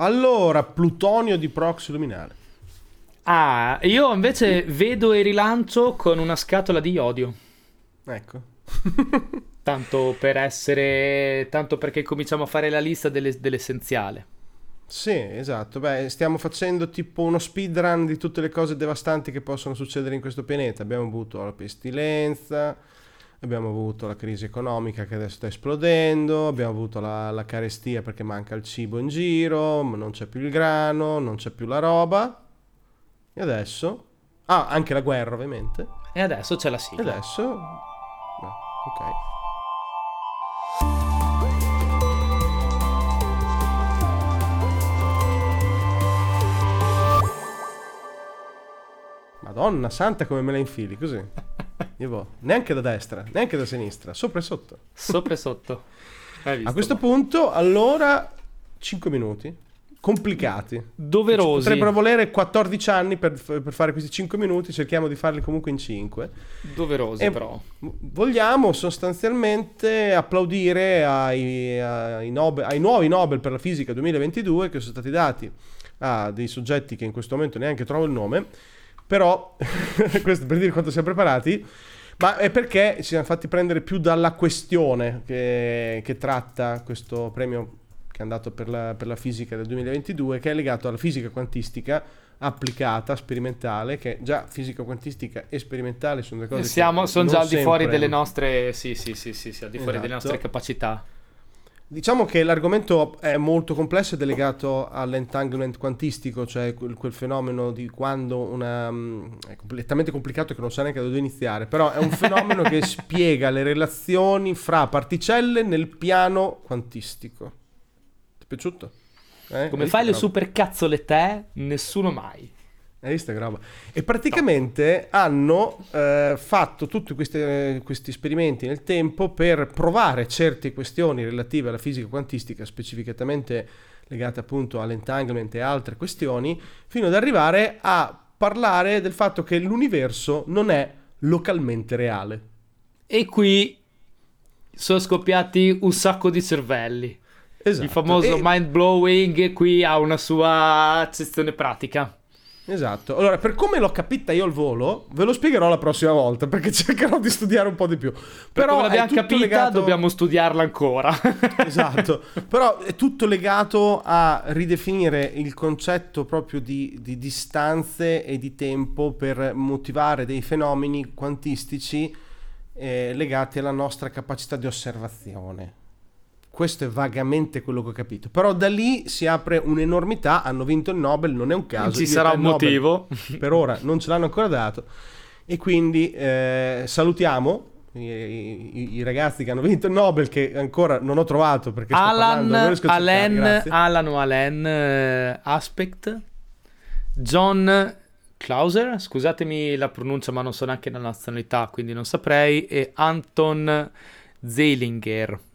Allora, plutonio di proxy luminare. Ah, io invece vedo e rilancio con una scatola di iodio. Ecco. tanto per essere. Tanto perché cominciamo a fare la lista delle, dell'essenziale. Sì, esatto. Beh, stiamo facendo tipo uno speedrun di tutte le cose devastanti che possono succedere in questo pianeta. Abbiamo avuto la pestilenza, abbiamo avuto la crisi economica che adesso sta esplodendo, abbiamo avuto la, la carestia perché manca il cibo in giro, non c'è più il grano, non c'è più la roba. E adesso... Ah, anche la guerra ovviamente. E adesso c'è la sigla. E adesso... ok. Madonna santa come me la infili così. Io boh, neanche da destra, neanche da sinistra, sopra e sotto. Sopra e sotto. Visto, A questo ma. punto, allora, 5 minuti. Complicati. Doverosi. Potrebbero volere 14 anni per, per, fare questi 5 minuti, cerchiamo di farli comunque in 5. Doverosi e però. Vogliamo sostanzialmente applaudire ai, ai, Nobel, ai nuovi Nobel per la fisica 2022 che sono stati dati a dei soggetti che in questo momento neanche trovo il nome però, questo per dire quanto siamo preparati, ma è perché ci siamo fatti prendere più dalla questione che, che tratta questo premio che è andato per la, per la, fisica del 2022, che è legato alla fisica quantistica applicata, sperimentale, che già fisica quantistica e sperimentale sono due cose Siamo, che sono già al di fuori delle nostre, sì, sì, sì, sì, sì al di fuori esatto. delle nostre capacità. Diciamo che l'argomento è molto complesso ed è legato all'entanglement quantistico, cioè quel, quel fenomeno di quando una... Mm, è completamente complicato che non sa neanche da dove iniziare, però è un fenomeno che spiega le relazioni fra particelle nel piano quantistico. Ti è piaciuto? Eh? Come fai le super cazzole te? Nessuno mai. Hai visto che roba? E praticamente hanno eh, fatto tutti questi, questi, esperimenti nel tempo per provare certe questioni relative alla fisica quantistica, specificatamente legate appunto all'entanglement e altre questioni, fino ad arrivare a parlare del fatto che l'universo non è localmente reale. E qui sono scoppiati un sacco di cervelli. Esatto. Il famoso e... mind blowing qui ha una sua accezione pratica. Esatto. Allora, per come l'ho capita io al volo, ve lo spiegherò la prossima volta perché cercherò di studiare un po' di più. Però come l'abbiamo capita, legato... dobbiamo studiarla ancora. esatto. Però è tutto legato a ridefinire il concetto proprio di, di distanze e di tempo per motivare dei fenomeni quantistici eh, legati alla nostra capacità di osservazione. Questo è vagamente quello che ho capito. Però da lì si apre un'enormità. Hanno vinto il Nobel, non è un caso. Ci sarà un motivo. per ora non ce l'hanno ancora dato. E quindi eh, salutiamo i, i, i, ragazzi che hanno vinto il Nobel, che ancora non ho trovato perché Alan, Alan, Alan o Alan uh, Aspect, John Clauser, scusatemi la pronuncia, ma non so neanche la nazionalità, quindi non saprei, e Anton Zeilinger.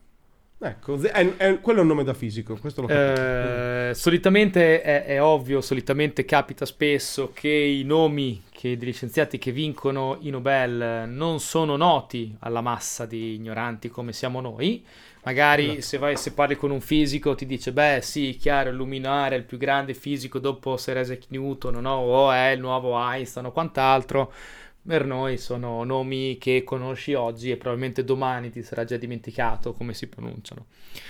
Ecco, è, è, quello è un nome da fisico, questo lo eh, solitamente è, è, ovvio, solitamente capita spesso che i nomi che, degli scienziati che vincono i Nobel non sono noti alla massa di ignoranti come siamo noi. Magari no. se, vai, se parli con un fisico ti dice, beh sì, chiaro, luminare è il più grande fisico dopo Sir Isaac Newton, no? o è il nuovo Einstein o quant'altro per noi sono nomi che conosci oggi e probabilmente domani ti sarà già dimenticato come si pronunciano.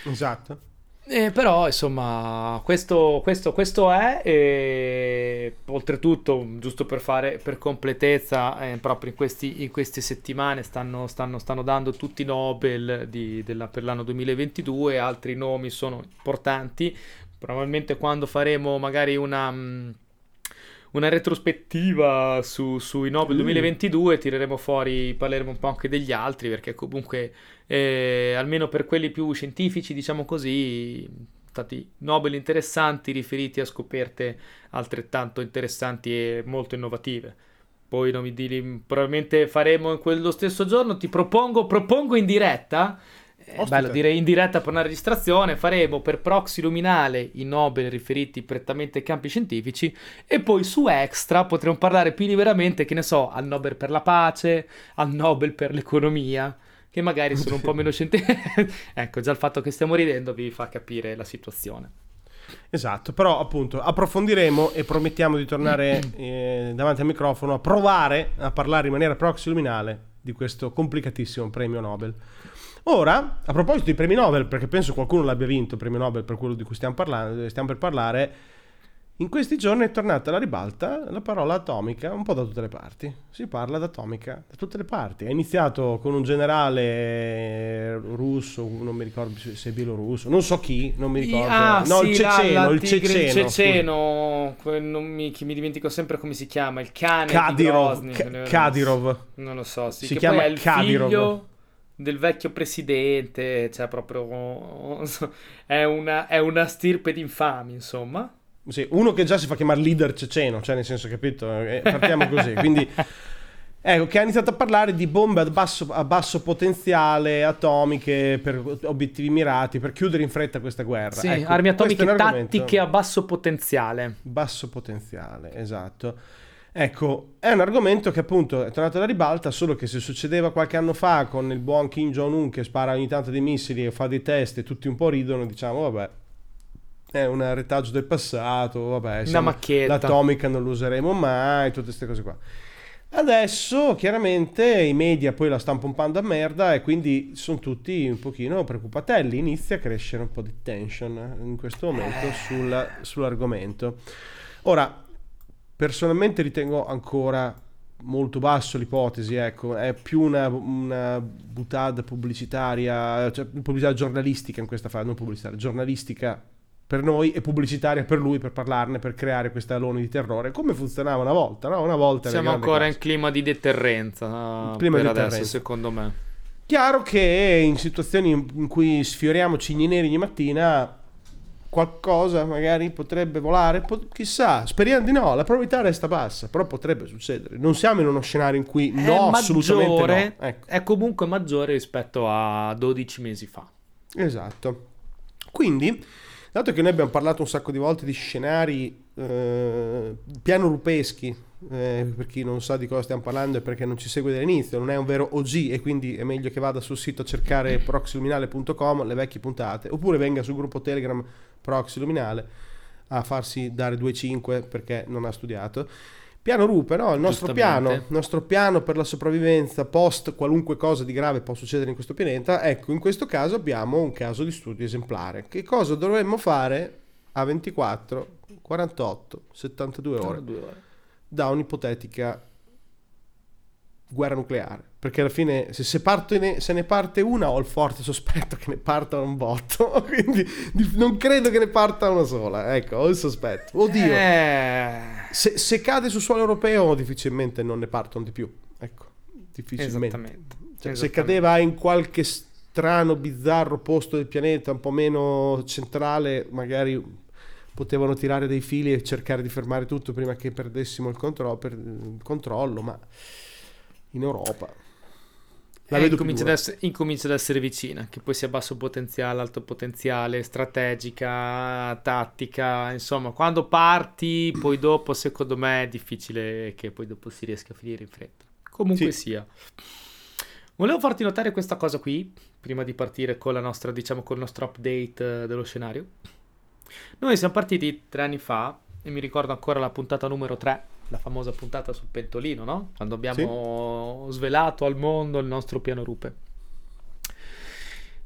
Esatto. Eh, però insomma questo, questo, questo è e oltretutto giusto per fare per completezza eh, proprio in, questi, in, queste settimane stanno, stanno, stanno dando tutti i Nobel di, della, per l'anno 2022 altri nomi sono importanti probabilmente quando faremo magari una mm, una retrospettiva su, sui Nobel 2022, tireremo fuori, parleremo un po' anche degli altri, perché comunque, eh, almeno per quelli più scientifici, diciamo così, stati Nobel interessanti riferiti a scoperte altrettanto interessanti e molto innovative. Poi non mi di, probabilmente faremo in quello stesso giorno, ti propongo, propongo in diretta è bello dire in diretta per una registrazione, faremo per proxy luminale i Nobel riferiti prettamente ai campi scientifici e poi su Extra potremo parlare più liberamente, che ne so, al Nobel per la pace, al Nobel per l'economia, che magari sono un po' meno scientifici. ecco, già il fatto che stiamo ridendo vi fa capire la situazione. Esatto, però appunto approfondiremo e promettiamo di tornare eh, davanti al microfono a provare a parlare in maniera proxiluminale di questo complicatissimo premio Nobel. Ora, a proposito di premi Nobel, perché penso qualcuno l'abbia vinto il premio Nobel per quello di cui stiamo, parlando, stiamo per parlare, in questi giorni è tornata alla ribalta la parola atomica un po' da tutte le parti. Si parla d'atomica da tutte le parti. È iniziato con un generale russo, non mi ricordo se è bielorusso, non so chi, non mi ricordo. Ah, no, sì, il ceceno, la- la il ceceno. il ceceno, non mi, che mi dimentico sempre come si chiama, il cane di Kadyrov, Grozny. Ka- Kadyrov. Non lo so, sì, Si chiama poi è il Kadyrov. figlio del vecchio presidente, cioè proprio è una, è una stirpe di infami, insomma. Sì, uno che già si fa chiamare leader ceceno, cioè nel senso, capito? Eh, partiamo così. Quindi, ecco, che ha iniziato a parlare di bombe a basso, a basso potenziale, atomiche, per obiettivi mirati, per chiudere in fretta questa guerra. Sì, Ecco, armi atomiche tattiche a basso potenziale. Basso potenziale, esatto. Ecco, è un argomento che appunto è tornato alla ribalta, solo che se succedeva qualche anno fa con il buon Kim Jong-un che spara ogni tanto dei missili e fa dei test e tutti un po' ridono, diciamo, vabbè, è un retaggio del passato, vabbè, Una macchietta. l'atomica non lo useremo mai, tutte queste cose qua. Adesso chiaramente i media poi la stanno pompando a merda e quindi sono tutti un pochino preoccupatelli, inizia a crescere un po' di tension in questo momento sul- sull'argomento. Ora, personalmente ritengo ancora molto basso l'ipotesi, ecco, è più una, una butade pubblicitaria, cioè pubblicità giornalistica in questa fase, non pubblicitaria, giornalistica per noi e pubblicitaria per lui per parlarne, per creare questa alone di terrore, come funzionava una volta, no? Una volta Siamo ancora classe. in clima di deterrenza Clima per di adesso, deterrenza. secondo me. Chiaro che in situazioni in cui sfioriamo cigni neri ogni mattina qualcosa magari potrebbe volare, po- chissà, speriamo di no, la probabilità resta bassa, però potrebbe succedere. Non siamo in uno scenario in cui no, è assolutamente maggiore, no. Ecco. è comunque maggiore rispetto a 12 mesi fa. Esatto. Quindi, dato che noi abbiamo parlato un sacco di volte di scenari eh, piano-rupeschi, eh, per chi non sa di cosa stiamo parlando e perché non ci segue dall'inizio, non è un vero OG e quindi è meglio che vada sul sito a cercare proxiluminale.com, le vecchie puntate, oppure venga sul gruppo Telegram Proxiluminale a farsi dare 2-5 perché non ha studiato. Piano Rupe, no? Il nostro piano, il nostro piano per la sopravvivenza post qualunque cosa di grave può succedere in questo pianeta. Ecco, in questo caso abbiamo un caso di studio esemplare. Che cosa dovremmo fare a 24, 48, 72 ore Due ore. da un'ipotetica guerra nucleare? Perché alla fine, se, se parte ne, se ne parte una, ho il forte sospetto che ne parta un botto. Quindi di- non credo che ne parta una sola. Ecco, ho il sospetto. Oddio. Eh, Se, se cade sul suolo europeo, difficilmente non ne partono di più. Ecco, difficilmente. esattamente. Cioè, se Esattamente. cadeva in qualche strano, bizzarro posto del pianeta, un po' meno centrale, magari potevano tirare dei fili e cercare di fermare tutto prima che perdessimo il, contro- per- il controllo, ma in Europa la Eh, incomincia, ad essere, incomincia ad essere vicina, che poi sia basso potenziale, alto potenziale, strategica, tattica, insomma, quando parti, poi dopo, secondo me, è difficile che poi dopo si riesca a finire in fretta. Comunque Sì. sia. Volevo farti notare questa cosa qui, prima di partire con la nostra, diciamo, con il nostro update eh, dello scenario. Noi siamo partiti tre anni fa, e mi ricordo ancora la puntata numero 3, la famosa puntata sul pentolino, no? Quando abbiamo svelato al mondo il nostro piano rupe.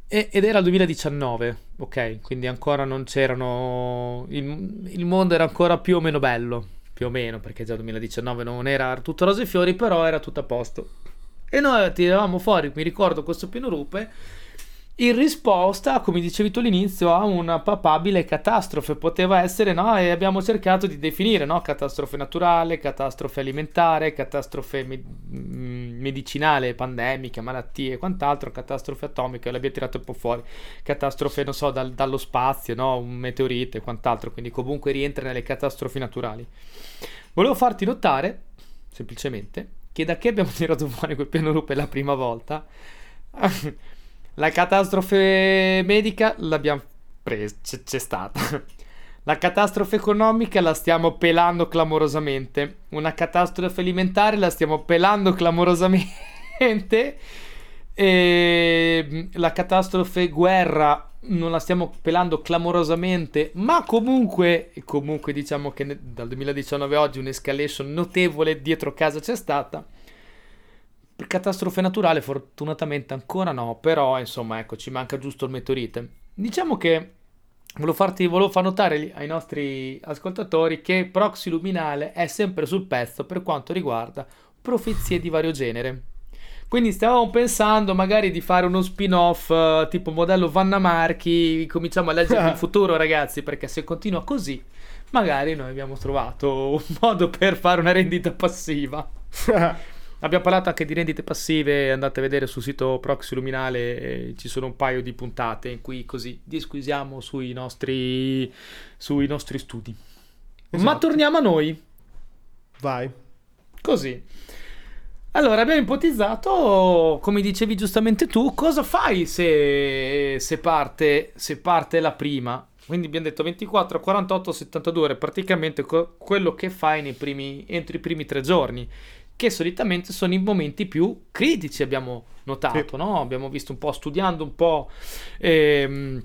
E- ed era il 2019, ok? Quindi ancora non c'erano... Il, il mondo era ancora più o meno bello, più o meno, perché già il 2019 non era tutto rose e fiori, però era tutto a posto. E noi tiravamo fuori, mi ricordo, questo piano rupe in risposta, come dicevi tu all'inizio, a una papabile catastrofe. Poteva essere, no? E abbiamo cercato di definire, no? Catastrofe naturale, catastrofe alimentare, catastrofe me- mm, medicinale, pandemiche, malattie e quant'altro, catastrofe atomica, l'abbiamo tirato un po' fuori. Catastrofe, non so, dal- dallo spazio, no? Un meteorite e quant'altro, quindi comunque rientra nelle catastrofi naturali. Volevo farti notare, semplicemente, che da che abbiamo tirato fuori quel piano rupe la prima volta, la catastrofe medica l'abbiamo presa, c'è, c'è stata. La catastrofe economica la stiamo pelando clamorosamente. Una catastrofe alimentare la stiamo pelando clamorosamente. E la catastrofe guerra non la stiamo pelando clamorosamente, ma comunque, comunque diciamo che dal 2019 a oggi un'escalation notevole dietro casa c'è stata. Per catastrofe naturale fortunatamente ancora no, però insomma ecco ci manca giusto il meteorite. Diciamo che volevo, farti, volevo far notare ai nostri ascoltatori che Proxy Luminale è sempre sul pezzo per quanto riguarda profezie di vario genere. Quindi stavamo pensando magari di fare uno spin-off uh, tipo modello Vanna Marchi, cominciamo a leggere il futuro ragazzi, perché se continua così, magari noi abbiamo trovato un modo per fare una rendita passiva. Abbiamo parlato anche di rendite passive, andate a vedere sul sito Proxy Luminale, eh, ci sono un paio di puntate in cui così disquisiamo sui nostri, sui nostri studi. Esatto. Ma torniamo a noi. Vai. Così. Allora, abbiamo ipotizzato, come dicevi giustamente tu, cosa fai se, se, parte, se parte la prima? Quindi abbiamo detto 24, 48, 72 ore, praticamente co- quello che fai primi, entro i primi tre giorni che solitamente sono i momenti più critici, abbiamo notato, sì. no? Abbiamo visto un po' studiando un po' ehm,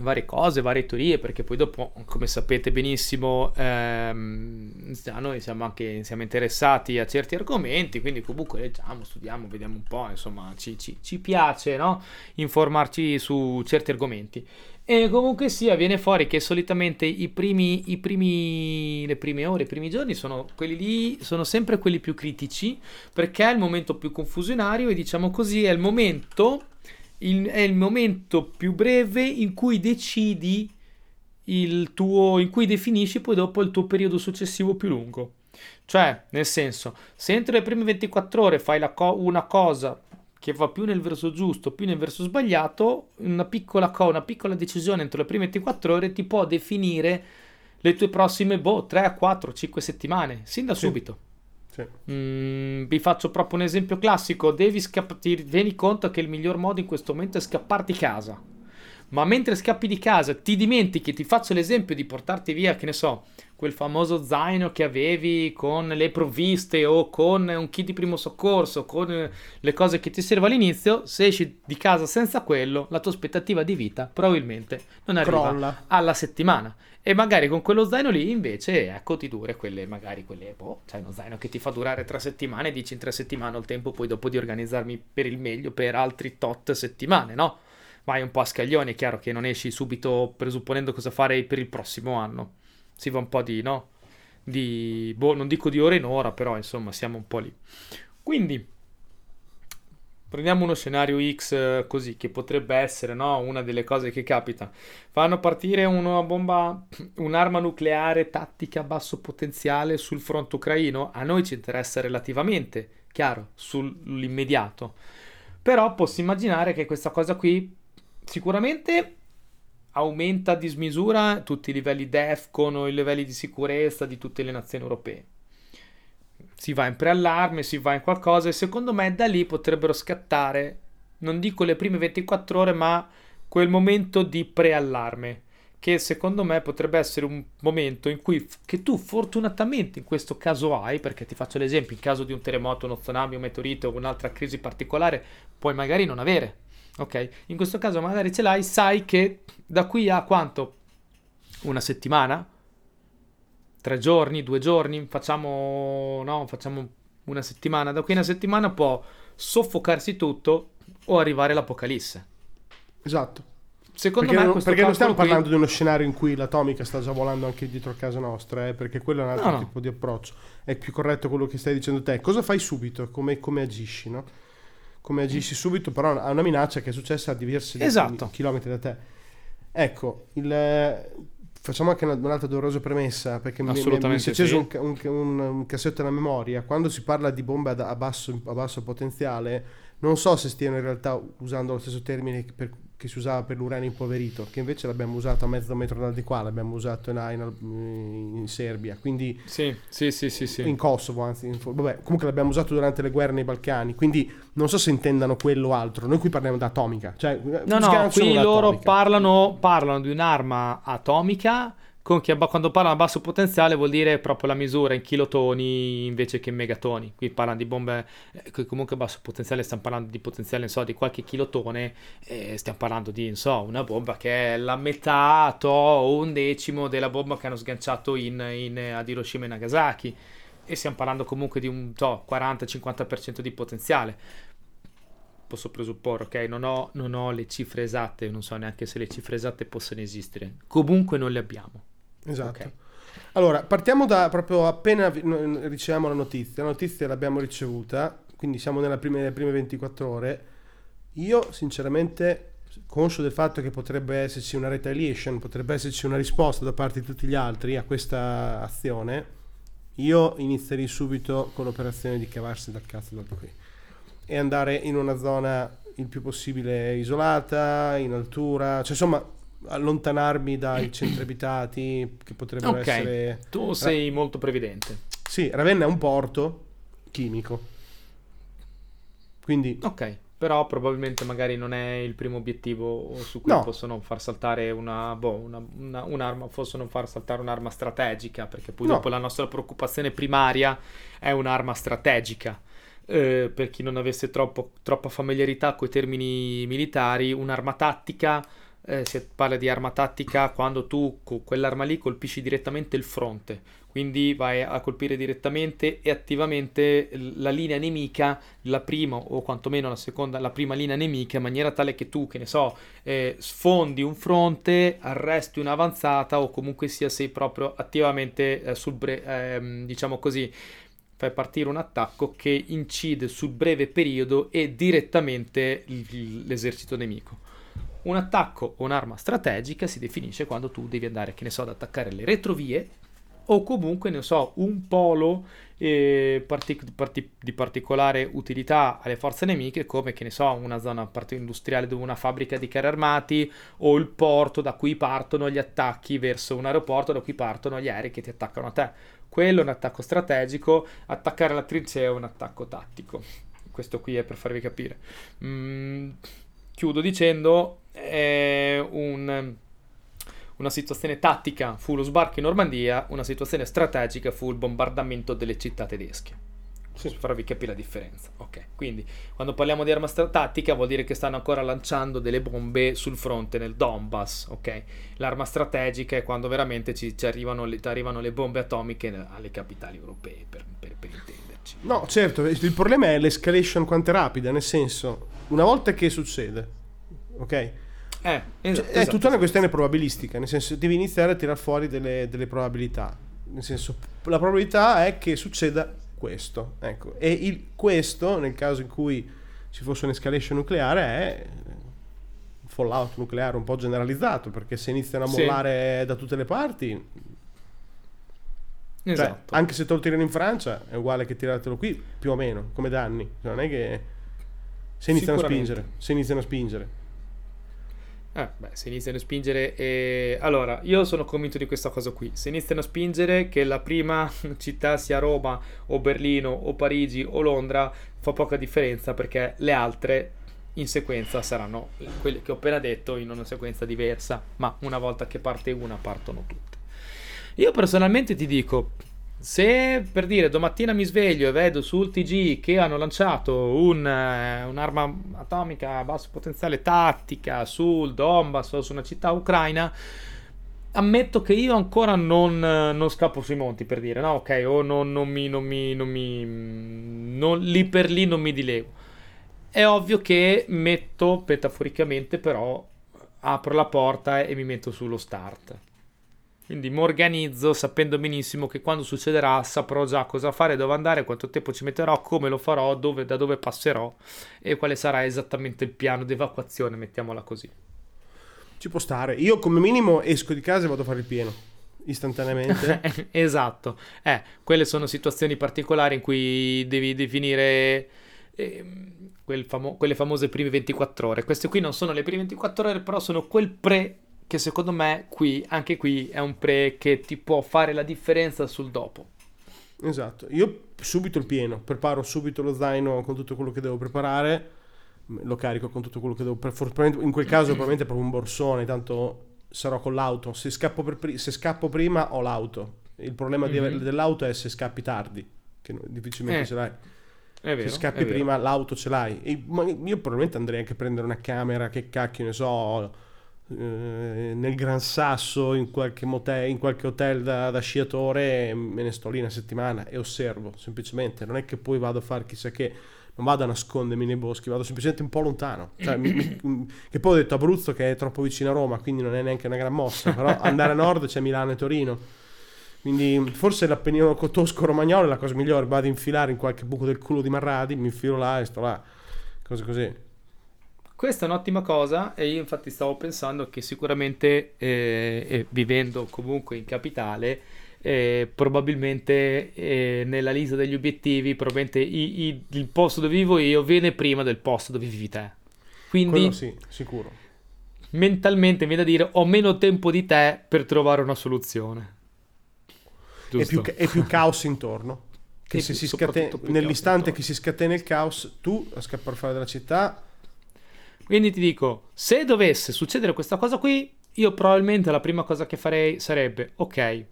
varie cose, varie teorie, perché poi dopo, come sapete benissimo, ehm, noi siamo anche siamo interessati a certi argomenti, quindi comunque leggiamo, studiamo, vediamo un po', insomma, ci, ci, ci piace, no? Informarci su certi argomenti. E comunque sia, viene fuori che solitamente i primi, i primi, le prime ore, i primi giorni sono quelli lì, sono sempre quelli più critici, perché è il momento più confusionario e diciamo così è il momento, il, è il momento più breve in cui decidi il tuo, in cui definisci poi dopo il tuo periodo successivo più lungo. Cioè, nel senso, se entro le prime 24 ore fai co- una cosa che va più nel verso giusto, più nel verso sbagliato, una piccola, co- una piccola decisione entro le prime 24 ore ti può definire le tue prossime boh, 3, 4, 5 settimane, sin da sì. subito. Sì. Mm, vi faccio proprio un esempio classico. Devi scapp- ti rendi conto che il miglior modo in questo momento è scapparti di casa. Ma mentre scappi di casa ti dimentichi, ti faccio l'esempio di portarti via, che ne so, quel famoso zaino che avevi con le provviste o con un kit di primo soccorso, con le cose che ti servono all'inizio, se esci di casa senza quello, la tua aspettativa di vita probabilmente non arriva Crolla. alla settimana. E magari con quello zaino lì invece, ecco, ti dura quelle, magari quelle, boh, c'hai uno zaino che ti fa durare tre settimane e dici in tre settimane ho il tempo poi dopo di organizzarmi per il meglio per altri tot settimane, no? Vai un po' a scaglioni, è chiaro che non esci subito presupponendo cosa fare per il prossimo anno si va un po' di, no? Di, boh, non dico di ora in ora, però insomma siamo un po' lì. Quindi, prendiamo uno scenario X eh, così, che potrebbe essere, no? Una delle cose che capita. Fanno partire una bomba, un'arma nucleare tattica a basso potenziale sul fronte ucraino. A noi ci interessa relativamente, chiaro, sull'immediato. Però posso immaginare che questa cosa qui sicuramente aumenta a dismisura tutti i livelli DEFCON o i livelli di sicurezza di tutte le nazioni europee. Si va in preallarme, si va in qualcosa e secondo me da lì potrebbero scattare, non dico le prime 24 ore, ma quel momento di preallarme che secondo me potrebbe essere un momento in cui che tu fortunatamente in questo caso hai, perché ti faccio l'esempio, in caso di un terremoto, uno tsunami, un meteorite o un'altra crisi particolare, puoi magari non avere ok? In questo caso magari ce l'hai, sai che da qui a quanto? Una settimana? Tre giorni, due giorni? Facciamo, no, facciamo una settimana. Da qui a una settimana può soffocarsi tutto o arrivare l'apocalisse. Esatto. Secondo perché me non, perché non stiamo qui... parlando di uno scenario in cui l'atomica sta già volando anche dietro a casa nostra, eh, perché quello è un altro no, tipo no. di approccio. È più corretto quello che stai dicendo te. Cosa fai subito? Come, come agisci, no? Come agisci subito, però ha una minaccia che è successa a diversi esatto. chilometri da te. Ecco, il, facciamo anche un'altra dolorosa premessa, perché mi, mi, si è acceso sì. un, un, un, cassetto nella memoria. Quando si parla di bombe a basso, a basso potenziale, non so se stiano in realtà usando lo stesso termine per che si usava per l'uranio impoverito, che invece l'abbiamo usato a mezzo metro da di qua, l'abbiamo usato in, in, in Serbia, quindi sì, sì, sì, sì, sì. in Kosovo, anzi, in, vabbè, comunque l'abbiamo usato durante le guerre nei Balcani, quindi non so se intendano quello o altro, noi qui parliamo di atomica, cioè no, no, qui loro parlano, parlano di un'arma atomica con chi quando parlano a basso potenziale vuol dire proprio la misura in kilotoni invece che in megatoni. Qui parlano di bombe eh, comunque a basso potenziale, stiamo parlando di potenziale, so, di qualche kilotone, eh, stiamo parlando di, so, una bomba che è la metà o un decimo della bomba che hanno sganciato in, in, ad Hiroshima e Nagasaki. E stiamo parlando comunque di un to, 40-50% di potenziale posso presupporre, ok? Non ho, non ho, le cifre esatte, non so neanche se le cifre esatte possono esistere. Comunque non le abbiamo. Esatto. Okay. Allora, partiamo da proprio appena riceviamo la notizia. La notizia l'abbiamo ricevuta, quindi siamo nelle prime, nelle prime 24 ore. Io, sinceramente, conscio del fatto che potrebbe esserci una retaliation, potrebbe esserci una risposta da parte di tutti gli altri a questa azione, io inizierei subito con l'operazione di cavarsi dal cazzo da qui e andare in una zona il più possibile isolata, in altura, cioè insomma allontanarmi dai centri abitati che potrebbero okay. essere... Tu sei Ra- molto previdente. Sì, Ravenna è un porto chimico. Quindi... Ok, però probabilmente magari non è il primo obiettivo su cui no. possono far saltare una, boh, una, una, un'arma, possono far saltare un'arma strategica, perché poi no. dopo la nostra preoccupazione primaria è un'arma strategica. Eh, per chi non avesse troppo, troppa familiarità con i termini militari, un'arma tattica eh, si parla di arma tattica quando tu con quell'arma lì colpisci direttamente il fronte, quindi vai a colpire direttamente e attivamente la linea nemica, la prima o quantomeno la seconda, la prima linea nemica, in maniera tale che tu, che ne so, eh, sfondi un fronte, arresti un'avanzata o comunque sia sei proprio attivamente eh, sul bre- ehm, diciamo così fai partire un attacco che incide sul breve periodo e direttamente l'esercito nemico. Un attacco o un'arma strategica si definisce quando tu devi andare, che ne so, ad attaccare le retrovie o comunque, ne so, un polo eh, partic- partic- di particolare utilità alle forze nemiche, come, che ne so, una zona industriale dove una fabbrica di carri armati o il porto da cui partono gli attacchi verso un aeroporto da cui partono gli aerei che ti attaccano a te. Quello è un attacco strategico, attaccare la trincea è un attacco tattico. Questo qui è per farvi capire. Mm, chiudo dicendo è un, una situazione tattica fu lo sbarco in Normandia, una situazione strategica fu il bombardamento delle città tedesche. Sì. Per farvi capire la differenza. Ok, quindi quando parliamo di arma tattica vuol dire che stanno ancora lanciando delle bombe sul fronte nel Donbass. Ok, l'arma strategica è quando veramente ci, ci arrivano, le, arrivano, le, bombe atomiche alle capitali europee, per, per, per intenderci. No, certo, il problema è l'escalation quanto è rapida, nel senso, una volta che succede, ok? Eh, esatto, cioè, è tutta una questione probabilistica, nel senso devi iniziare a tirare fuori delle, delle, probabilità. Nel senso, la probabilità è che succeda questo. Ecco. E il, questo, nel caso in cui ci fosse un'escalation nucleare, è un fallout nucleare un po' generalizzato, perché se iniziano a mollare sì. da tutte le parti... Cioè, esatto. Cioè, anche se te lo tirano in Francia è uguale che tirartelo qui, più o meno, come danni. Non è che se iniziano a spingere, se iniziano a spingere. Eh, beh, se iniziano a spingere. E... Allora, io sono convinto di questa cosa qui. Se iniziano a spingere, che la prima città sia Roma o Berlino o Parigi o Londra, fa poca differenza perché le altre in sequenza saranno quelle che ho appena detto in una sequenza diversa. Ma una volta che parte una, partono tutte. Io personalmente ti dico, se per dire domattina mi sveglio e vedo sul TG che hanno lanciato un, eh, un'arma atomica a basso potenziale tattica sul Donbass o su una città ucraina, ammetto che io ancora non, non scappo sui monti per dire, no? Ok, o non, non mi, non mi, non mi non, lì per lì non mi dilego. È ovvio che metto metaforicamente, però apro la porta e mi metto sullo start. Quindi mi organizzo sapendo benissimo che quando succederà saprò già cosa fare, dove andare, quanto tempo ci metterò, come lo farò, dove, da dove passerò e quale sarà esattamente il piano di evacuazione, mettiamola così. Ci può stare. Io come minimo esco di casa e vado a fare il pieno istantaneamente. esatto. Eh, quelle sono situazioni particolari in cui devi definire eh, quel famo- quelle famose prime 24 ore. Queste qui non sono le prime 24 ore, però sono quel pre che secondo me qui, anche qui, è un pre che ti può fare la differenza sul dopo. Esatto, io subito il pieno, preparo subito lo zaino con tutto quello che devo preparare, lo carico con tutto quello che devo preparare, in quel caso probabilmente proprio un borsone, tanto sarò con l'auto. Se scappo, pri- se scappo prima ho l'auto. Il problema di- Mhm. dell'auto è se scappi tardi, che difficilmente Eh, ce l'hai. Vero. se scappi prima l'auto ce l'hai. E- io probabilmente andrei anche a prendere una camera, che cacchio ne so, nel Gran Sasso, in qualche, motel, in qualche hotel da, da sciatore, me ne sto lì una settimana e osservo, semplicemente. Non è che poi vado a fare chissà che... Non vado a nascondermi nei boschi, vado semplicemente un po' lontano. Cioè, mi- mi- che poi ho detto Abruzzo che è troppo vicino a Roma, quindi non è neanche una gran mossa. Però andare a nord c'è Milano e Torino. Quindi forse l'Appennino tosco-romagnolo è la cosa migliore. Vado a infilare in qualche buco del culo di Marradi, mi infilo là e sto là. Cose così. Questa è un'ottima cosa e io infatti stavo pensando che sicuramente eh, vivendo comunque in capitale eh, probabilmente eh, nella lista degli obiettivi probabilmente i- i- il posto dove vivo io viene prima del posto dove vivi te. Quindi Quello sì, sicuro. mentalmente mi viene da dire ho meno tempo di te per trovare una soluzione. E più, e più caos intorno. Che E se più- si scatena, nell'istante che si scatena il caos, tu a scappare fuori dalla città, Quindi ti dico, se dovesse succedere questa cosa qui, io probabilmente la prima cosa che farei sarebbe, ok,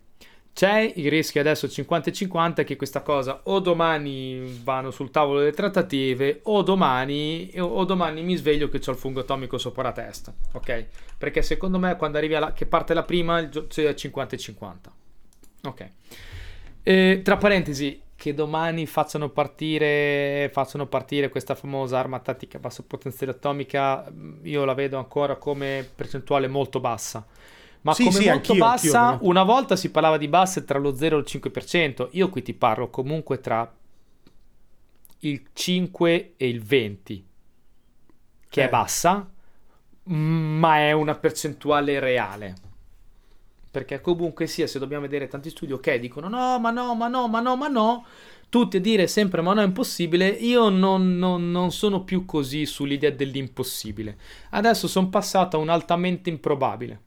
c'è il rischio adesso 50 e 50 che questa cosa o domani vanno sul tavolo delle trattative o domani, o domani mi sveglio che ho il fungo atomico sopra la testa, ok? Perché secondo me quando arrivi alla, che parte la prima c'è 50 e 50. Ok. Eh, tra parentesi, che domani facciano partire, facciano partire questa famosa arma tattica a basso potenziale atomica, mh, io la vedo ancora come percentuale molto bassa. Ma Sì, come sì, molto anch'io, bassa, anch'io, una volta si parlava di basse tra lo 0 e il 5%, io qui ti parlo comunque tra il 5 e il 20, che Eh. è bassa, ma è una percentuale reale. Perché comunque sia, se dobbiamo vedere tanti studi, ok, dicono no, ma no, ma no, ma no, ma no, tutti a dire sempre ma no è impossibile, io non, non- non sono più così sull'idea dell'impossibile. Adesso sono passato a un altamente improbabile.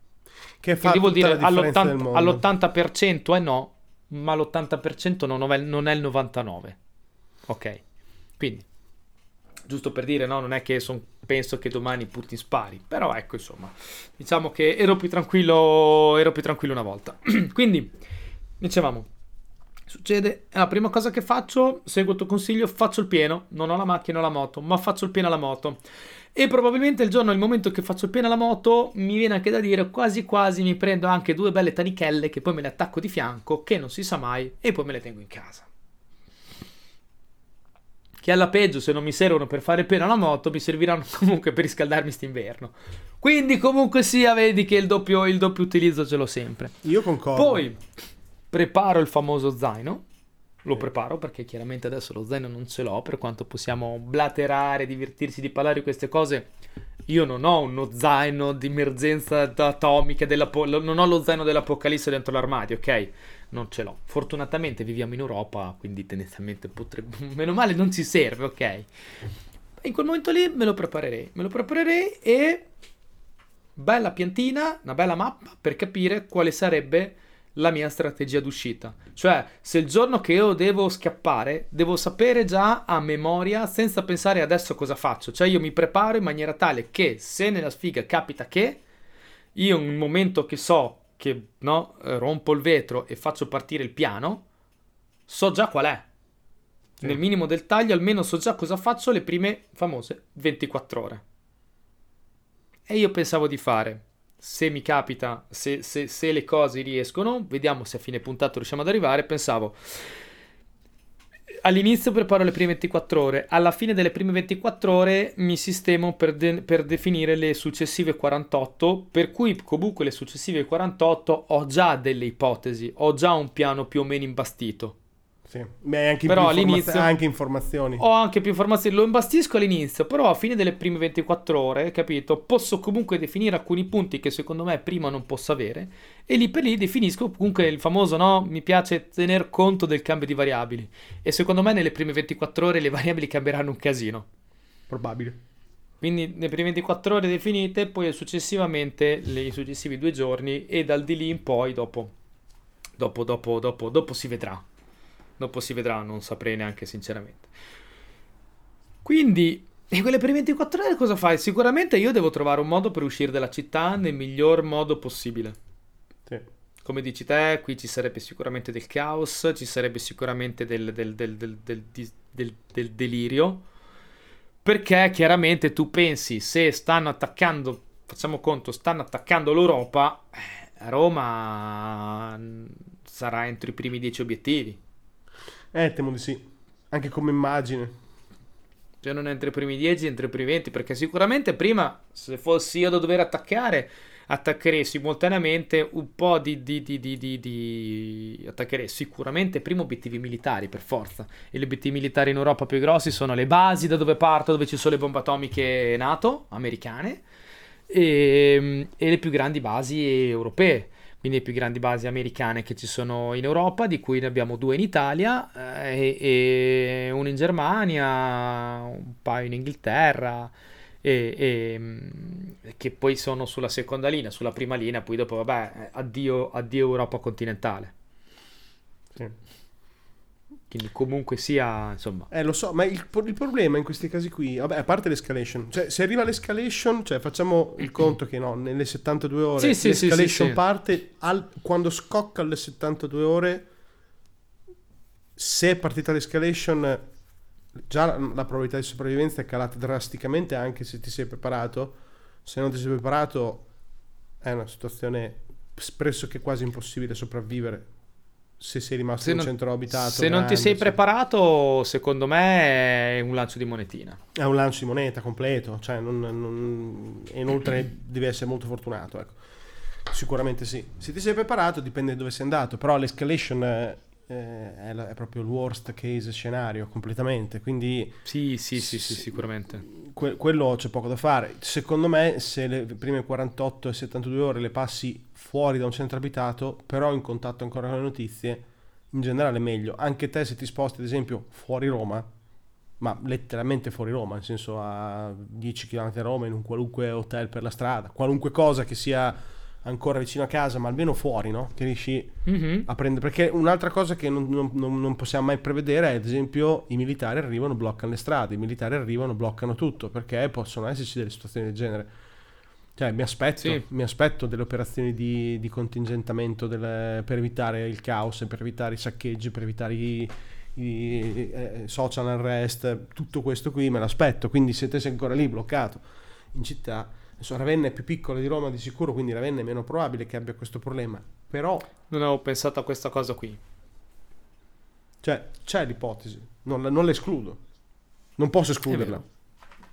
che fa Quindi vuol dire la differenza del all'80%, mondo. all'80% è no, ma l'80% non è, non è il 99%. Ok, quindi, giusto per dire, no, non è che son- penso che domani Putin spari, però ecco, insomma, diciamo che ero più tranquillo, ero più tranquillo una volta. quindi, dicevamo, succede, la prima cosa che faccio, seguo il tuo consiglio, faccio il pieno, non ho la macchina o la moto, ma faccio il pieno alla moto. E probabilmente il giorno, il momento che faccio il pieno alla moto, mi viene anche da dire quasi quasi mi prendo anche due belle tanichelle che poi me le attacco di fianco, che non si sa mai, e poi me le tengo in casa. Che alla peggio, se non mi servono per fare pieno alla moto, mi serviranno comunque per riscaldarmi st'inverno. Quindi comunque sia, vedi che il doppio, il doppio utilizzo ce l'ho sempre. Io concordo. Poi preparo il famoso zaino. Lo preparo perché chiaramente adesso lo zaino non ce l'ho, per quanto possiamo blaterare, divertirsi di parlare di queste cose. Io non ho uno zaino di emergenza atomica, dell'apo- lo- non ho lo zaino dell'apocalisse dentro l'armadio, ok? Non ce l'ho. Fortunatamente viviamo in Europa, quindi tendenzialmente potrebbe... Meno male non ci serve, ok? In quel momento lì me lo preparerei. Me lo preparerei e... Bella piantina, una bella mappa per capire quale sarebbe la mia strategia d'uscita. Cioè, se il giorno che io devo scappare, devo sapere già a memoria, senza pensare adesso cosa faccio. Cioè, io mi preparo in maniera tale che se nella sfiga capita che io in un momento che so che no, eh, rompo il vetro e faccio partire il piano, so già qual è. Sì. Nel minimo del taglio, almeno so già cosa faccio le prime famose 24 ore. E io pensavo di fare, se mi capita, se, se- se le cose riescono, vediamo se a fine puntata riusciamo ad arrivare, pensavo, all'inizio preparo le prime 24 ore, alla fine delle prime 24 ore mi sistemo per, de- per definire le successive 48, per cui comunque le successive 48 ho già delle ipotesi, ho già un piano più o meno imbastito. Sì. Beh, anche, Però più informa- all'inizio- anche informazioni. Ho anche più informazioni, lo imbastisco all'inizio, però a fine delle prime 24 ore, capito? Posso comunque definire alcuni punti che secondo me prima non posso avere e lì per lì definisco comunque il famoso, no? Mi piace tener conto del cambio di variabili e secondo me nelle prime 24 ore le variabili cambieranno un casino. Probabile. Quindi nelle prime 24 ore definite, poi successivamente le- i successivi due giorni e dal di lì in poi dopo, dopo, dopo, dopo, dopo si vedrà. Dopo si vedrà, non saprei neanche sinceramente. Quindi E quelle per 24 ore cosa fai? Sicuramente io devo trovare un modo per uscire dalla città nel miglior modo possibile. Sì. Come dici te, qui ci sarebbe sicuramente del caos, ci sarebbe sicuramente del, del, del, del delirio. Perché chiaramente tu pensi, se stanno attaccando, facciamo conto, stanno attaccando l'Europa, eh, Roma sarà entro i primi 10 obiettivi. Eh, temo di sì. Anche come immagine. Se non entro i primi 10, entro i primi 20, perché sicuramente prima, se fossi io da dover attaccare, attaccherei simultaneamente un po' di, di, di, di, attaccherei sicuramente prima obiettivi militari per forza e gli obiettivi militari in Europa più grossi sono le basi da dove parto dove ci sono le bombe atomiche NATO americane e, e le più grandi basi europee quindi le più grandi basi americane che ci sono in Europa, di cui ne abbiamo due in Italia, eh, e, una in Germania, un paio in Inghilterra, e, e, mm, che poi sono sulla seconda linea, sulla prima linea, poi dopo, vabbè, addio, addio Europa continentale. Sì. Quindi comunque sia, insomma... Eh, lo so, ma il, il, problema in questi casi qui, vabbè, a parte l'escalation, cioè se arriva l'escalation, cioè facciamo il conto che no, nelle 72 ore sì, sì, l'escalation sì, parte al, quando scocca alle 72 ore, se è partita l'escalation, già la, la probabilità di sopravvivenza è calata drasticamente anche se ti sei preparato, se non ti sei preparato è una situazione pressoché quasi impossibile sopravvivere se sei rimasto se in un centro abitato. Se grande, non ti sei preparato, secondo me è un lancio di monetina. È un lancio di moneta completo, cioè non, non, e inoltre devi essere molto fortunato. Ecco. Sicuramente sì. Se ti sei preparato dipende da dove sei andato, però l'escalation eh, è, è, proprio il worst case scenario completamente, quindi... Sì, sì, sì, sì sicuramente. Que- quello c'è poco da fare. Secondo me se le prime 48 e 72 ore le passi fuori da un centro abitato, però in contatto ancora con le notizie, in generale meglio. Anche te se ti sposti ad esempio fuori Roma, ma letteralmente fuori Roma, nel senso a 10 km da Roma, in un qualunque hotel per la strada, qualunque cosa che sia ancora vicino a casa, ma almeno fuori, no? Che riesci mm-hmm. a prendere. Perché un'altra cosa che non, non, non, possiamo mai prevedere è, ad esempio, i militari arrivano, bloccano le strade, i militari arrivano, bloccano tutto, perché possono esserci delle situazioni del genere. Cioè, mi aspetto, sì. mi aspetto delle operazioni di, di contingentamento delle, per evitare il caos, per evitare i saccheggi, per evitare i, i eh, social unrest, tutto questo qui me l'aspetto. Quindi se te sei ancora lì bloccato in città, adesso Ravenna è più piccola di Roma di sicuro, quindi Ravenna è meno probabile che abbia questo problema. Però... Non avevo pensato a questa cosa qui. Cioè, c'è l'ipotesi, non, non l'escludo. Non posso escluderla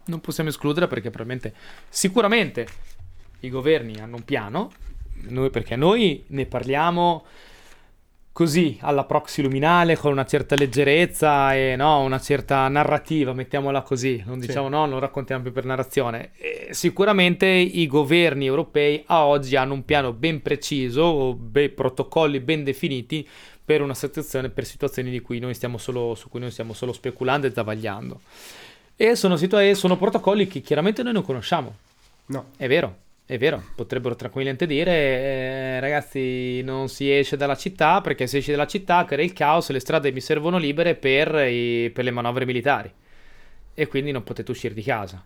non possiamo escludere perché probabilmente sicuramente i governi hanno un piano, noi, perché noi ne parliamo così alla proxy luminale con una certa leggerezza e no, una certa narrativa, mettiamola così, non diciamo sì. no, non raccontiamo più per narrazione. E sicuramente i governi europei a oggi hanno un piano ben preciso, be- protocolli ben definiti per una situazione, per situazioni di cui noi stiamo solo, su cui noi stiamo solo speculando e travagliando. E sono, situa- sono protocolli che chiaramente noi non conosciamo. No. È vero. È vero, potrebbero tranquillamente dire, eh, ragazzi, non si esce dalla città perché se esci dalla città crea il caos, le strade mi servono libere per, i, per le manovre militari e quindi non potete uscire di casa.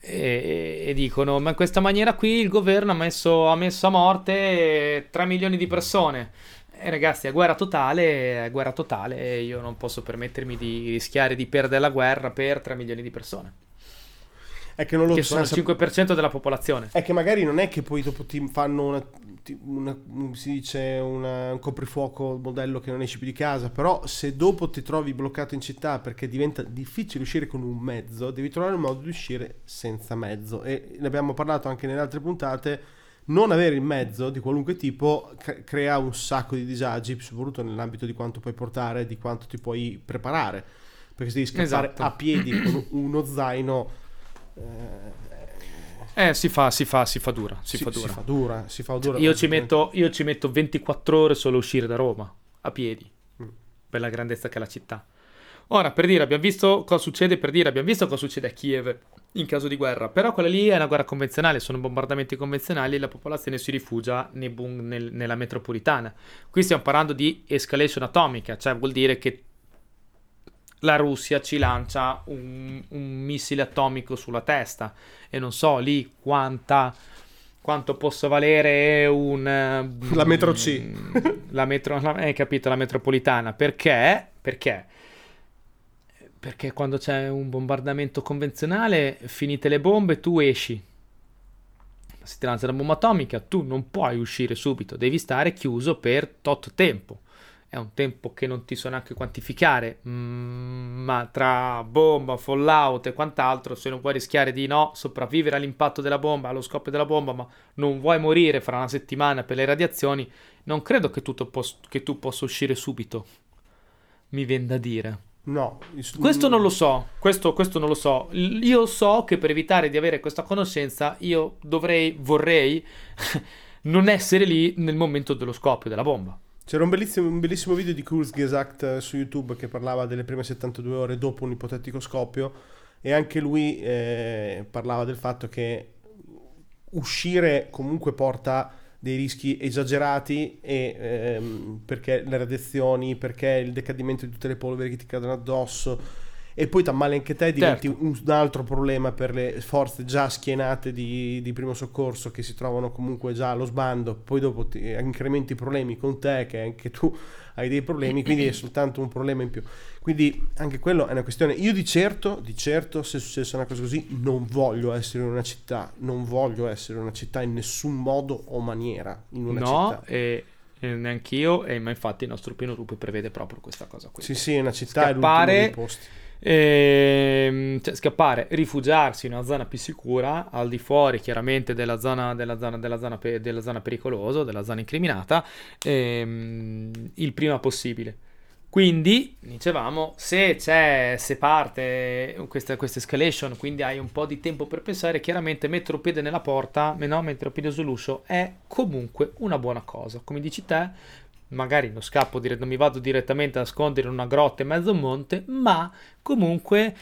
E, e, dicono, ma in questa maniera qui il governo ha messo, ha messo a morte 3 milioni di persone. E ragazzi, è guerra totale, è guerra totale e io non posso permettermi di rischiare di perdere la guerra per 3 milioni di persone è che non lo che sono il 5% della popolazione. È che magari non è che poi dopo ti fanno una, una si dice una, un coprifuoco modello che non esci più di casa, però se dopo ti trovi bloccato in città perché diventa difficile uscire con un mezzo, devi trovare un modo di uscire senza mezzo e ne abbiamo parlato anche nelle altre puntate. Non avere il mezzo di qualunque tipo crea un sacco di disagi, soprattutto nell'ambito di quanto puoi portare, di quanto ti puoi preparare. Perché se devi scappare esatto. a piedi con uno zaino eh, si fa, si fa, si fa dura. Si, si, fa, dura. si fa dura. Si fa dura. Io, ci metto, io ci metto 24 ore solo a uscire da Roma, a piedi, mm. per la grandezza che è la città. Ora, per dire, abbiamo visto cosa succede, per dire, abbiamo visto cosa succede a Kiev in caso di guerra, però quella lì è una guerra convenzionale, sono bombardamenti convenzionali e la popolazione si rifugia nei bun- nel, nella metropolitana. Qui stiamo parlando di escalation atomica, cioè vuol dire che la Russia ci lancia un, un missile atomico sulla testa e non so lì quanta quanto possa valere un... La metro C. la metro... Hai capito, la metropolitana. Perché? Perché? Perché quando c'è un bombardamento convenzionale, finite le bombe, tu esci. Se ti lancia una bomba atomica, tu non puoi uscire subito, devi stare chiuso per tot tempo è un tempo che non ti so neanche quantificare, mm, ma tra bomba, fallout e quant'altro, se non vuoi rischiare di no, sopravvivere all'impatto della bomba, allo scoppio della bomba, ma non vuoi morire fra una settimana per le radiazioni, non credo che, pos- che tu possa uscire subito. Mi viene da dire. No, questo non lo so, questo, questo, non lo so. Io so che per evitare di avere questa conoscenza, io dovrei, vorrei non essere lì nel momento dello scoppio della bomba. C'era un bellissimo, un bellissimo video di Kurzgesagt su YouTube che parlava delle prime 72 ore dopo un ipotetico scoppio e anche lui eh, parlava del fatto che uscire comunque porta dei rischi esagerati e, ehm, perché le radiazioni, perché il decadimento di tutte le polveri che ti cadono addosso e poi male anche te diventi certo. un altro problema per le forze già schienate di, di, primo soccorso che si trovano comunque già allo sbando, poi dopo ti, incrementi i problemi con te che anche tu hai dei problemi, quindi è soltanto un problema in più. Quindi anche quello è una questione. Io di certo, di certo, se successe una cosa così, non voglio essere in una città, non voglio essere in una città in nessun modo o maniera in una no, città. E neanch'io, e, ma infatti il nostro piano loop prevede proprio questa cosa qui. Sì, sì, è una città Scappare, è l'ultimo dei posti e, ehm, cioè, scappare, rifugiarsi in una zona più sicura, al di fuori chiaramente della zona, della zona, della zona, della zona pericolosa, della zona incriminata, ehm, il prima possibile. Quindi, dicevamo, se c'è, se parte questa, questa, escalation, quindi hai un po' di tempo per pensare, chiaramente mettere un piede nella porta, no, mettere un piede sull'uscio è comunque una buona cosa. Come dici te, magari non scappo, dire, non mi vado direttamente a nascondere in una grotta in mezzo a un monte, ma comunque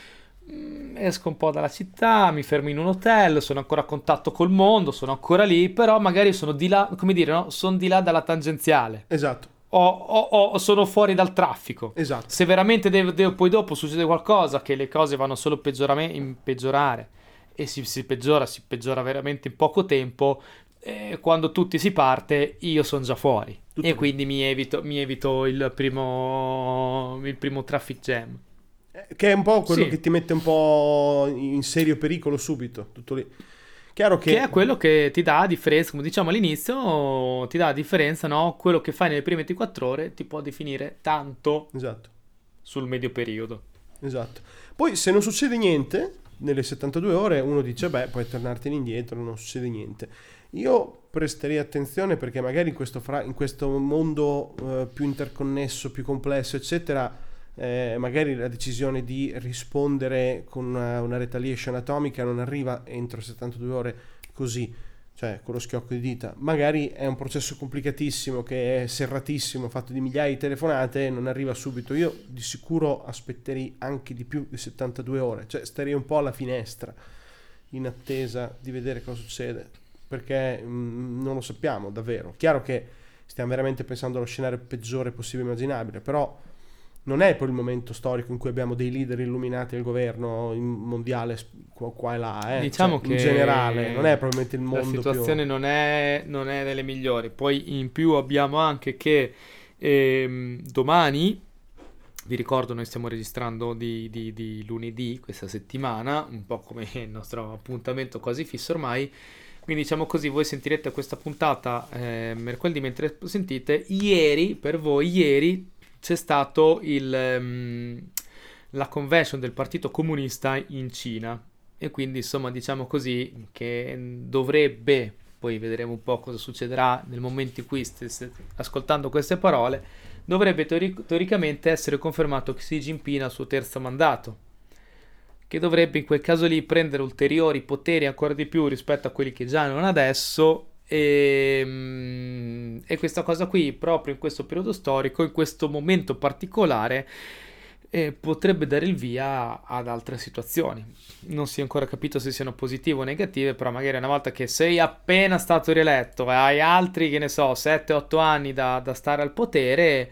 mh, mm, esco un po' dalla città, mi fermo in un hotel, sono ancora a contatto col mondo, sono ancora lì, però magari sono di là, come dire, no? Sono di là dalla tangenziale. Esatto. O, o, o sono fuori dal traffico. Esatto. Se veramente devo, devo, poi dopo succede qualcosa, che le cose vanno solo in peggiorare e si, si peggiora, si peggiora veramente in poco tempo, eh, quando tutti si parte, io sono già fuori. Tutto e quindi mi evito, mi evito, il, primo, il primo traffic jam. Eh, che è un po' quello sì. che ti mette un po' in serio pericolo subito. Tutto lì. Chiaro che... che è quello che ti dà differenza, come diciamo all'inizio, ti dà differenza, no? Quello che fai nelle prime 24 ore ti può definire tanto esatto. sul medio periodo. Esatto. Poi se non succede niente, nelle 72 ore uno dice, beh, puoi tornartene indietro, non succede niente. Io presterei attenzione perché magari in questo, fra- in questo mondo eh, più interconnesso, più complesso, eccetera, eh, magari la decisione di rispondere con una, una, retaliation atomica non arriva entro 72 ore così, cioè con lo schiocco di dita. Magari è un processo complicatissimo che è serratissimo, fatto di migliaia di telefonate, non arriva subito. Io di sicuro aspetterei anche di più di 72 ore, cioè starei un po' alla finestra in attesa di vedere cosa succede perché mh, mm, non lo sappiamo davvero. Chiaro che stiamo veramente pensando allo scenario peggiore possibile immaginabile, però non è poi il momento storico in cui abbiamo dei leader illuminati al governo mondiale qua, qua e là, eh? diciamo cioè, che in generale non è probabilmente il mondo la situazione più... non, è, non è delle migliori. Poi in più abbiamo anche che ehm, domani vi ricordo, noi stiamo registrando di, di, di lunedì questa settimana, un po' come il nostro appuntamento quasi fisso ormai. Quindi diciamo così, voi sentirete questa puntata eh, mercoledì mentre sentite. Ieri, per voi, ieri c'è stato il, um, la convention del Partito Comunista in Cina. E quindi insomma diciamo così che dovrebbe, poi vedremo un po' cosa succederà nel momento in cui stesse ascoltando queste parole, dovrebbe teori- teoricamente essere confermato Xi Jinping al suo terzo mandato che dovrebbe in quel caso lì prendere ulteriori poteri ancora di più rispetto a quelli che già hanno adesso e, ehm, e, questa cosa qui proprio in questo periodo storico, in questo momento particolare, eh, potrebbe dare il via ad altre situazioni. Non si è ancora capito se siano positive o negative, però magari una volta che sei appena stato rieletto e hai altri, che ne so, 7-8 anni da, da stare al potere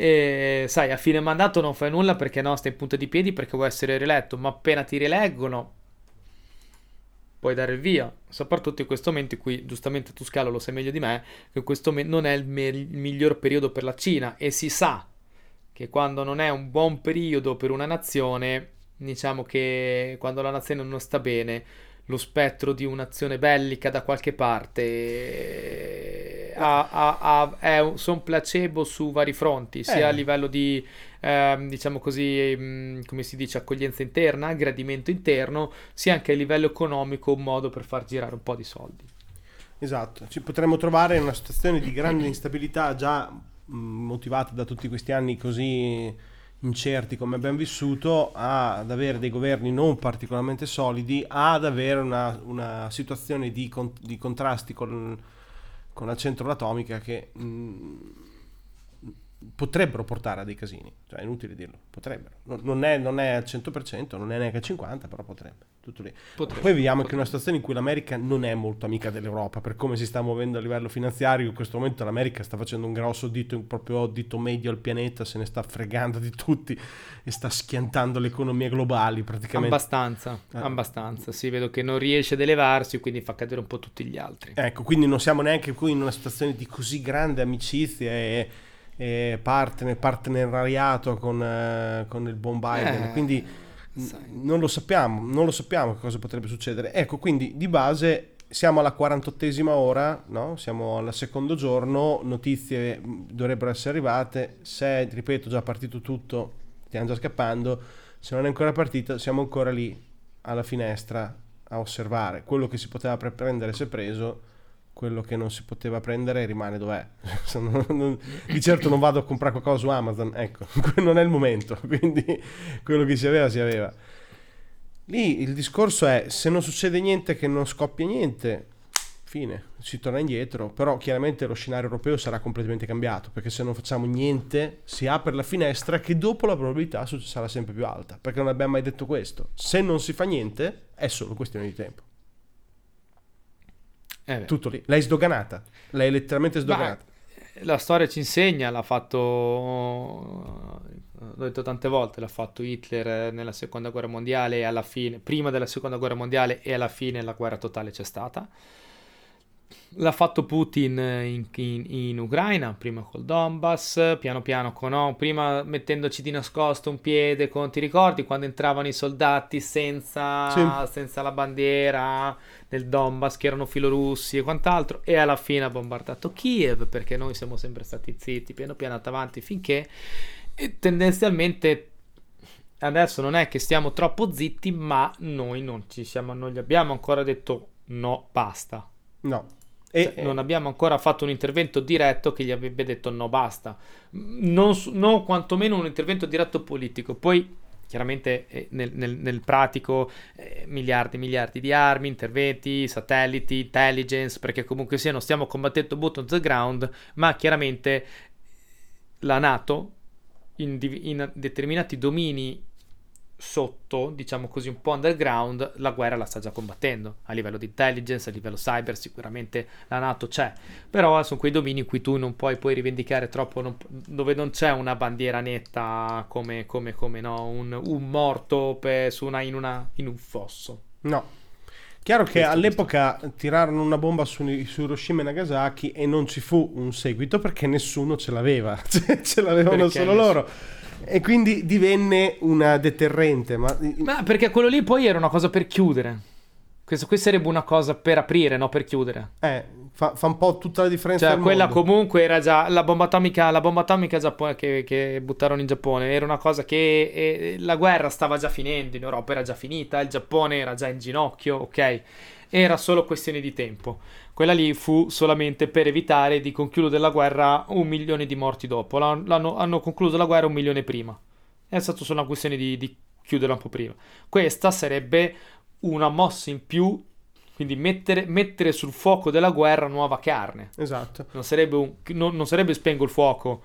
E sai, a fine mandato non fai nulla perché no, stai in punta di piedi perché vuoi essere rieletto, ma appena ti rileggono puoi dare il via. Soprattutto in questo momento in cui, giustamente tu Scalo lo sai meglio di me, che questo momento non è il, me- il miglior periodo per la Cina e si sa che quando non è un buon periodo per una nazione, diciamo che quando la nazione non sta bene, lo spettro di un'azione bellica da qualche parte sono placebo su vari fronti, sia eh. a livello di, eh, diciamo così, mm, come si dice, accoglienza interna, gradimento interno, sia anche a livello economico un modo per far girare un po' di soldi. Esatto, ci potremmo trovare in una situazione di grande instabilità già motivata da tutti questi anni così incerti come abbiamo vissuto ad avere dei governi non particolarmente solidi ad avere una, una situazione di, con, di, contrasti con, con la centrale atomica che mh, potrebbero portare a dei casini, cioè è inutile dirlo, potrebbero, non, non, è, non è al 100%, non è neanche al 50%, però potrebbe tutto lì. Potrebbe, Poi viviamo anche in una situazione in cui l'America non è molto amica dell'Europa, per come si sta muovendo a livello finanziario, in questo momento l'America sta facendo un grosso dito, un proprio dito medio al pianeta, se ne sta fregando di tutti e sta schiantando le economie globali praticamente. Abbastanza, eh. abbastanza, sì, vedo che non riesce ad elevarsi, quindi fa cadere un po' tutti gli altri. Ecco, quindi non siamo neanche qui in una situazione di così grande amicizia e, e partner, partenariato con, eh, con il buon Biden, eh. quindi non lo sappiamo, non lo sappiamo cosa potrebbe succedere. Ecco, quindi di base siamo alla 48esima ora, no? siamo al secondo giorno, notizie dovrebbero essere arrivate, se, ripeto, già partito tutto, stiamo già scappando, se non è ancora partito siamo ancora lì alla finestra a osservare. Quello che si poteva prendere si è preso, quello che non si poteva prendere rimane dov'è. di certo non vado a comprare qualcosa su Amazon, ecco, non è il momento, quindi quello che si aveva si aveva. Lì il discorso è se non succede niente che non scoppia niente, fine, si torna indietro, però chiaramente lo scenario europeo sarà completamente cambiato, perché se non facciamo niente si apre la finestra che dopo la probabilità sarà sempre più alta, perché non abbiamo mai detto questo. Se non si fa niente è solo questione di tempo. Eh Tutto lì. L'hai sdoganata. L'hai letteralmente sdoganata. Ma la storia ci insegna, l'ha fatto, l'ho detto tante volte, l'ha fatto Hitler nella seconda guerra mondiale e alla fine, prima della seconda guerra mondiale e alla fine la guerra totale c'è stata L'ha fatto Putin in, in, in, Ucraina, prima col Donbass, piano piano con no, prima mettendoci di nascosto un piede con, ti ricordi quando entravano i soldati senza, sì. senza la bandiera del Donbass che erano filorussi e quant'altro e alla fine ha bombardato Kiev perché noi siamo sempre stati zitti, piano piano avanti finché tendenzialmente adesso non è che stiamo troppo zitti ma noi non ci siamo, non gli abbiamo ancora detto no, basta. No. E cioè, non abbiamo ancora fatto un intervento diretto che gli avrebbe detto no, basta. Non, non quantomeno un intervento diretto politico. Poi, chiaramente, eh, nel, nel, nel, pratico, eh, miliardi e miliardi di armi, interventi, satelliti, intelligence, perché comunque sia non stiamo combattendo boot on the ground, ma chiaramente la Nato in, in determinati domini sotto, diciamo così, un po' underground, la guerra la sta già combattendo. A livello di intelligence, a livello cyber, sicuramente la NATO c'è, però sono quei domini in cui tu non puoi poi rivendicare troppo, non, dove non c'è una bandiera netta come, come, come no, un, un morto per, una, in, una, in un fosso. No. Chiaro che all'epoca tirarono una bomba su, su, Hiroshima e Nagasaki e non ci fu un seguito perché nessuno ce l'aveva, cioè, ce l'avevano perché solo loro e quindi divenne una deterrente. Ma... ma perché quello lì poi era una cosa per chiudere. Questo qui sarebbe una cosa per aprire, no per chiudere. Eh, fa, fa un po' tutta la differenza. Cioè, quella mondo. comunque era già la bomba atomica, la bomba atomica Giappone, che, che, buttarono in Giappone. Era una cosa che eh, la guerra stava già finendo in Europa, era già finita, il Giappone era già in ginocchio, ok? Era solo questione di tempo. Quella lì fu solamente per evitare di concludere la guerra un milione di morti dopo. L'hanno, hanno concluso la guerra un milione prima. È stata solo una questione di, di chiuderla un po' prima. Questa sarebbe una mossa in più quindi mettere, mettere, sul fuoco della guerra nuova carne. Esatto. Non sarebbe, un, non, non sarebbe spengo il fuoco.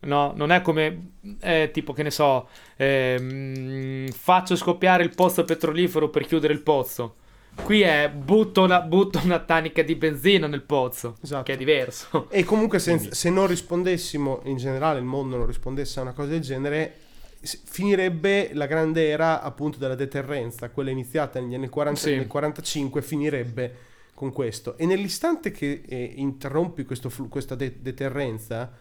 No, non è come eh, tipo che ne so, eh, faccio scoppiare il pozzo petrolifero per chiudere il pozzo. Qui è butto una, butto una tanica di benzina nel pozzo, Esatto. che è diverso. E comunque se, se non rispondessimo, in generale il mondo non rispondesse a una cosa del genere, finirebbe la grande era appunto della deterrenza, quella iniziata negli anni 40 Sì. nel 45, finirebbe con questo. E nell'istante che eh, interrompi questo flu- questa de- deterrenza,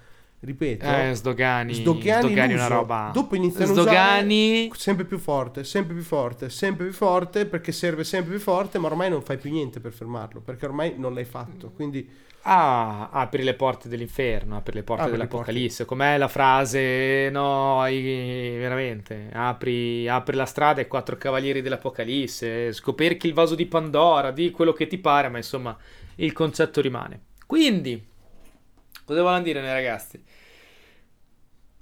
ripeto, Eh, sdogani, sdogani, sdogani una roba. Dopo iniziano Sdogani... a usare sempre più forte, sempre più forte, sempre più forte, perché serve sempre più forte, ma ormai non fai più niente per fermarlo, perché ormai non l'hai fatto. Quindi Ah, apri le porte dell'inferno, apri le porte le dell'Apocalisse. Com'è la frase? No, veramente. Apri, apri la strada ai quattro cavalieri dell'Apocalisse. Scoperchi il vaso di Pandora, di quello che ti pare, ma insomma il concetto rimane. Quindi, cosa vogliono dire noi ragazzi?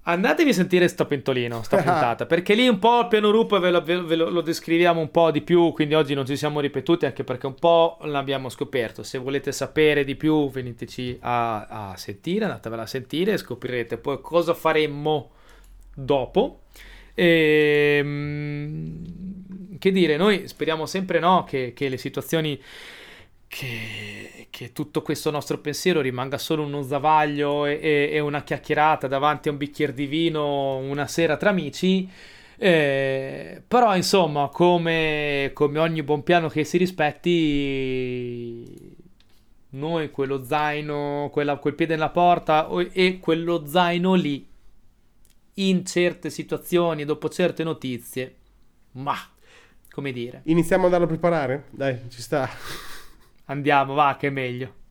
Andatevi a sentire sta pentolino, sta puntata, perché lì un po' il piano rupo ve lo, ve lo- lo- descriviamo un po' di più, quindi oggi non ci siamo ripetuti anche perché un po' l'abbiamo scoperto. Se volete sapere di più veniteci a, a sentire, andatevela a sentire e scoprirete poi cosa faremmo dopo. Ehm, che dire, noi speriamo sempre no, che, che le situazioni che, che tutto questo nostro pensiero rimanga solo uno zavaglio e, e- e una chiacchierata davanti a un bicchiere di vino una sera tra amici. Eh, però, insomma, come, come ogni buon piano che si rispetti, noi quello zaino, quella, quel piede nella porta e quello zaino lì, in certe situazioni, dopo certe notizie, ma come dire, iniziamo ad andarlo a preparare? Dai, ci sta. Andiamo, va, che è meglio.